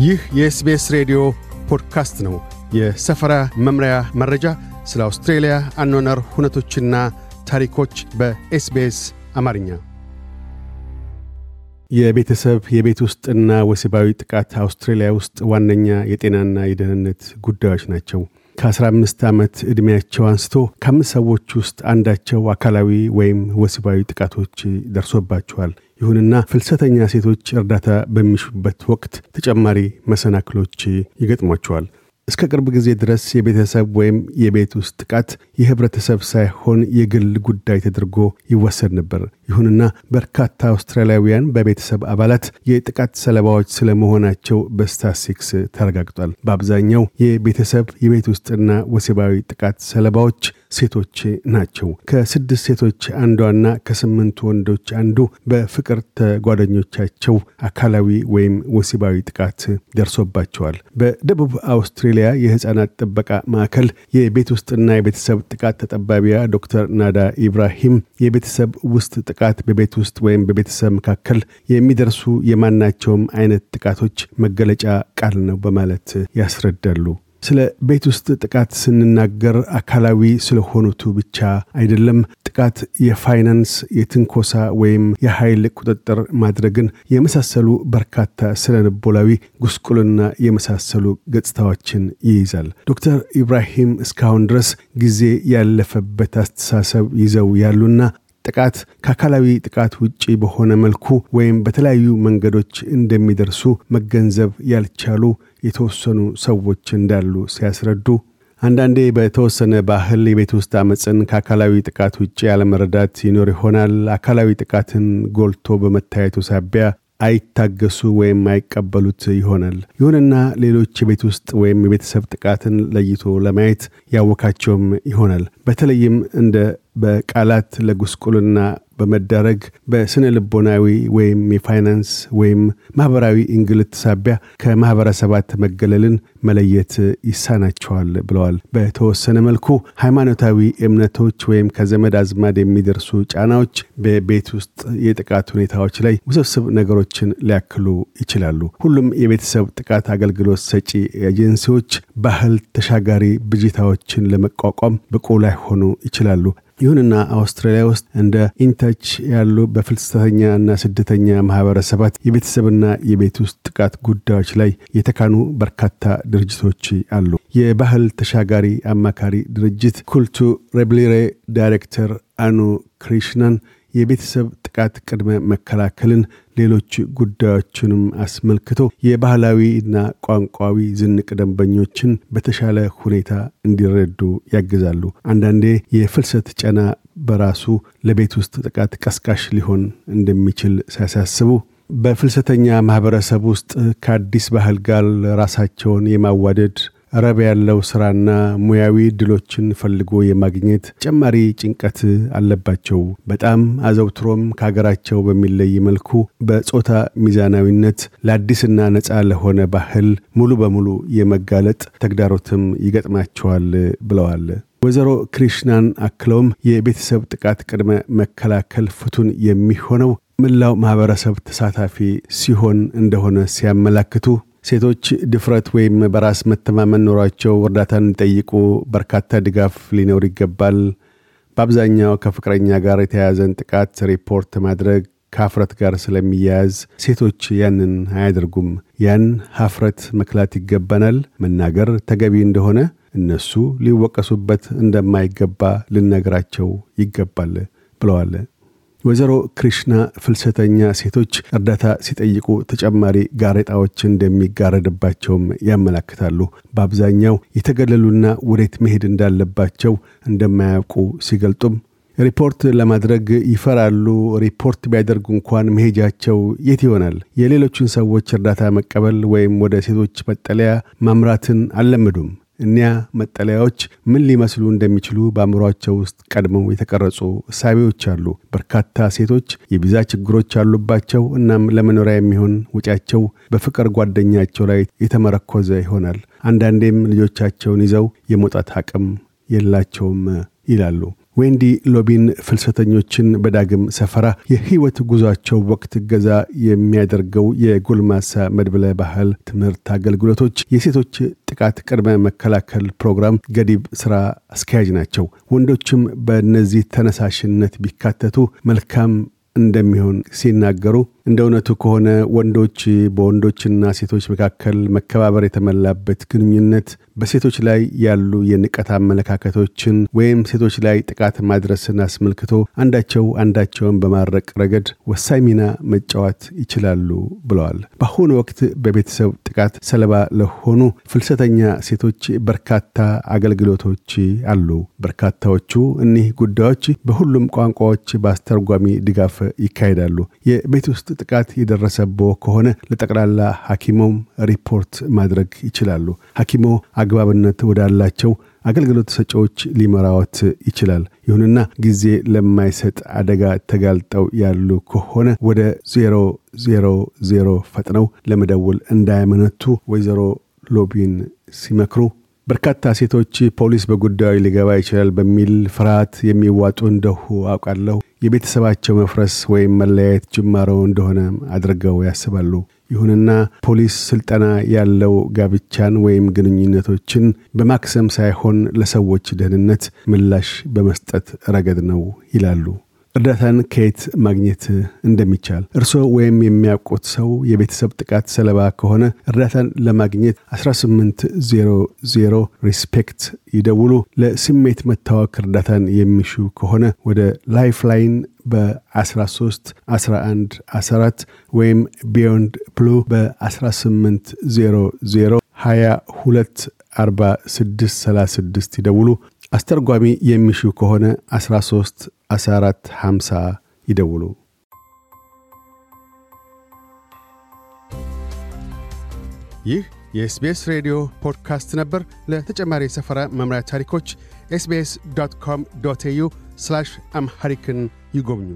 ይህ የ SBS ሬዲዮ ፖድካስት ነው። የሰፈራ መምሪያ መረጃ፣ ስለ አውስትሬልያ አኗኗር ሁነቶችና ታሪኮች በ SBS አማርኛ። የቤተሰብ የቤት ውስጥና ወሲባዊ ጥቃት አውስትሬልያ ውስጥ ዋነኛ የጤናና የደህንነት ጉዳዮች ናቸው። ከ15 ዓመት ዕድሜያቸው አንስቶ ከአምስት ሰዎች ውስጥ አንዳቸው አካላዊ ወይም ወሲባዊ ጥቃቶች ደርሶባቸዋል። ይሁንና ፍልሰተኛ ሴቶች እርዳታ በሚሹበት ወቅት ተጨማሪ መሰናክሎች ይገጥሟቸዋል። እስከ ቅርብ ጊዜ ድረስ የቤተሰብ ወይም የቤት ውስጥ ጥቃት የህብረተሰብ ሳይሆን የግል ጉዳይ ተደርጎ ይወሰድ ነበር። ይሁንና በርካታ አውስትራሊያውያን በቤተሰብ አባላት የጥቃት ሰለባዎች ስለመሆናቸው በስታሲክስ ተረጋግጧል። በአብዛኛው የቤተሰብ የቤት ውስጥና ወሲባዊ ጥቃት ሰለባዎች ሴቶች ናቸው። ከስድስት ሴቶች አንዷና ከስምንት ወንዶች አንዱ በፍቅር ተጓደኞቻቸው አካላዊ ወይም ወሲባዊ ጥቃት ደርሶባቸዋል። በደቡብ አውስትሬሊያ የህፃናት ጥበቃ ማዕከል የቤት ውስጥና የቤተሰብ ጥቃት ተጠባቢያ ዶክተር ናዳ ኢብራሂም የቤተሰብ ውስጥ ጥቃት በቤት ውስጥ ወይም በቤተሰብ መካከል የሚደርሱ የማናቸውም አይነት ጥቃቶች መገለጫ ቃል ነው በማለት ያስረዳሉ። ስለ ቤት ውስጥ ጥቃት ስንናገር አካላዊ ስለሆኑቱ ብቻ አይደለም። ጥቃት የፋይናንስ፣ የትንኮሳ ወይም የኃይል ቁጥጥር ማድረግን የመሳሰሉ በርካታ ስነ ልቦናዊ ጉስቁልና የመሳሰሉ ገጽታዎችን ይይዛል። ዶክተር ኢብራሂም እስካሁን ድረስ ጊዜ ያለፈበት አስተሳሰብ ይዘው ያሉና ጥቃት ከአካላዊ ጥቃት ውጪ በሆነ መልኩ ወይም በተለያዩ መንገዶች እንደሚደርሱ መገንዘብ ያልቻሉ የተወሰኑ ሰዎች እንዳሉ ሲያስረዱ አንዳንዴ በተወሰነ ባህል የቤት ውስጥ አመፅን ከአካላዊ ጥቃት ውጭ ያለመረዳት ይኖር ይሆናል። አካላዊ ጥቃትን ጎልቶ በመታየቱ ሳቢያ አይታገሱ ወይም አይቀበሉት ይሆናል። ይሁንና ሌሎች የቤት ውስጥ ወይም የቤተሰብ ጥቃትን ለይቶ ለማየት ያወካቸውም ይሆናል። በተለይም እንደ በቃላት ለጉስቁልና በመዳረግ በስነ ልቦናዊ ወይም የፋይናንስ ወይም ማኅበራዊ እንግልት ሳቢያ ከማኅበረሰባት መገለልን መለየት ይሳናቸዋል ብለዋል። በተወሰነ መልኩ ሃይማኖታዊ እምነቶች ወይም ከዘመድ አዝማድ የሚደርሱ ጫናዎች በቤት ውስጥ የጥቃት ሁኔታዎች ላይ ውስብስብ ነገሮችን ሊያክሉ ይችላሉ። ሁሉም የቤተሰብ ጥቃት አገልግሎት ሰጪ ኤጀንሲዎች ባህል ተሻጋሪ ብጅታዎችን ለመቋቋም ብቁ ላይሆኑ ይችላሉ። ይሁንና አውስትራሊያ ውስጥ እንደ ኢንተች ያሉ በፍልሰተኛ እና ስደተኛ ማህበረሰባት የቤተሰብና የቤት ውስጥ ጥቃት ጉዳዮች ላይ የተካኑ በርካታ ድርጅቶች አሉ። የባህል ተሻጋሪ አማካሪ ድርጅት ኩልቱ ሬብሊሬ ዳይሬክተር አኑ ክሪሽናን የቤተሰብ ጥቃት ቅድመ መከላከልን ሌሎች ጉዳዮችንም አስመልክቶ የባህላዊና ቋንቋዊ ዝንቅ ደንበኞችን በተሻለ ሁኔታ እንዲረዱ ያግዛሉ። አንዳንዴ የፍልሰት ጨና በራሱ ለቤት ውስጥ ጥቃት ቀስቃሽ ሊሆን እንደሚችል ሲያሳስቡ በፍልሰተኛ ማህበረሰብ ውስጥ ከአዲስ ባህል ጋር ራሳቸውን የማዋደድ ረብ ያለው ስራና ሙያዊ ድሎችን ፈልጎ የማግኘት ተጨማሪ ጭንቀት አለባቸው። በጣም አዘውትሮም ከሀገራቸው በሚለይ መልኩ በጾታ ሚዛናዊነት ለአዲስና ነፃ ለሆነ ባህል ሙሉ በሙሉ የመጋለጥ ተግዳሮትም ይገጥማቸዋል ብለዋል። ወይዘሮ ክሪሽናን አክለውም የቤተሰብ ጥቃት ቅድመ መከላከል ፍቱን የሚሆነው መላው ማህበረሰብ ተሳታፊ ሲሆን እንደሆነ ሲያመላክቱ ሴቶች ድፍረት ወይም በራስ መተማመን ኖሯቸው እርዳታን ጠይቁ በርካታ ድጋፍ ሊኖር ይገባል። በአብዛኛው ከፍቅረኛ ጋር የተያያዘን ጥቃት ሪፖርት ማድረግ ከሀፍረት ጋር ስለሚያያዝ ሴቶች ያንን አያደርጉም። ያን ሀፍረት መክላት ይገባናል። መናገር ተገቢ እንደሆነ እነሱ ሊወቀሱበት እንደማይገባ ልነግራቸው ይገባል ብለዋል። ወይዘሮ ክሪሽና ፍልሰተኛ ሴቶች እርዳታ ሲጠይቁ ተጨማሪ ጋሬጣዎች እንደሚጋረድባቸውም ያመላክታሉ። በአብዛኛው የተገለሉና ወዴት መሄድ እንዳለባቸው እንደማያውቁ ሲገልጡም ሪፖርት ለማድረግ ይፈራሉ። ሪፖርት ቢያደርጉ እንኳን መሄጃቸው የት ይሆናል? የሌሎችን ሰዎች እርዳታ መቀበል ወይም ወደ ሴቶች መጠለያ ማምራትን አልለመዱም። እኒያ መጠለያዎች ምን ሊመስሉ እንደሚችሉ በአእምሯቸው ውስጥ ቀድመው የተቀረጹ እሳቤዎች አሉ። በርካታ ሴቶች የቪዛ ችግሮች አሉባቸው። እናም ለመኖሪያ የሚሆን ውጫቸው በፍቅር ጓደኛቸው ላይ የተመረኮዘ ይሆናል። አንዳንዴም ልጆቻቸውን ይዘው የመውጣት አቅም የላቸውም ይላሉ። ዌንዲ ሎቢን ፍልሰተኞችን በዳግም ሰፈራ የህይወት ጉዟቸው ወቅት ገዛ የሚያደርገው የጎልማሳ መድብለ ባህል ትምህርት አገልግሎቶች የሴቶች ጥቃት ቅድመ መከላከል ፕሮግራም ገዲብ ስራ አስኪያጅ ናቸው። ወንዶችም በእነዚህ ተነሳሽነት ቢካተቱ መልካም እንደሚሆን ሲናገሩ እንደ እውነቱ ከሆነ ወንዶች በወንዶችና ሴቶች መካከል መከባበር የተመላበት ግንኙነት በሴቶች ላይ ያሉ የንቀት አመለካከቶችን ወይም ሴቶች ላይ ጥቃት ማድረስን አስመልክቶ አንዳቸው አንዳቸውን በማድረቅ ረገድ ወሳኝ ሚና መጫወት ይችላሉ ብለዋል። በአሁኑ ወቅት በቤተሰብ ጥቃት ሰለባ ለሆኑ ፍልሰተኛ ሴቶች በርካታ አገልግሎቶች አሉ። በርካታዎቹ እኒህ ጉዳዮች በሁሉም ቋንቋዎች በአስተርጓሚ ድጋፍ ይካሄዳሉ። የቤት ውስጥ ጥቃት የደረሰቦ ከሆነ ለጠቅላላ ሐኪሞም ሪፖርት ማድረግ ይችላሉ። ሐኪሞ አግባብነት ወዳላቸው አገልግሎት ሰጪዎች ሊመራዎት ይችላል። ይሁንና ጊዜ ለማይሰጥ አደጋ ተጋልጠው ያሉ ከሆነ ወደ ዜሮ ዜሮ ዜሮ ፈጥነው ለመደወል እንዳያመነቱ ወይዘሮ ሎቢን ሲመክሩ በርካታ ሴቶች ፖሊስ በጉዳዩ ሊገባ ይችላል በሚል ፍርሃት የሚዋጡ እንደሁ አውቃለሁ። የቤተሰባቸው መፍረስ ወይም መለያየት ጅማሮ እንደሆነ አድርገው ያስባሉ። ይሁንና ፖሊስ ስልጠና ያለው ጋብቻን ወይም ግንኙነቶችን በማክሰም ሳይሆን ለሰዎች ደህንነት ምላሽ በመስጠት ረገድ ነው ይላሉ። እርዳታን ከየት ማግኘት እንደሚቻል እርስዎ ወይም የሚያውቁት ሰው የቤተሰብ ጥቃት ሰለባ ከሆነ እርዳታን ለማግኘት 1800 Respect ይደውሉ። ለስሜት መታወክ እርዳታን የሚሹ ከሆነ ወደ Lifeline በ13 11 14 ወይም Beyond Blue በ1800 22 46 36 ይደውሉ። አስተርጓሚ የሚሹ ከሆነ 13 14 50 ይደውሉ። ይህ የ SBS ሬዲዮ ፖድካስት ነበር። ለተጨማሪ የሰፈራ መምሪያ ታሪኮች SBS dot com dot au Amharic ን ይጎብኙ።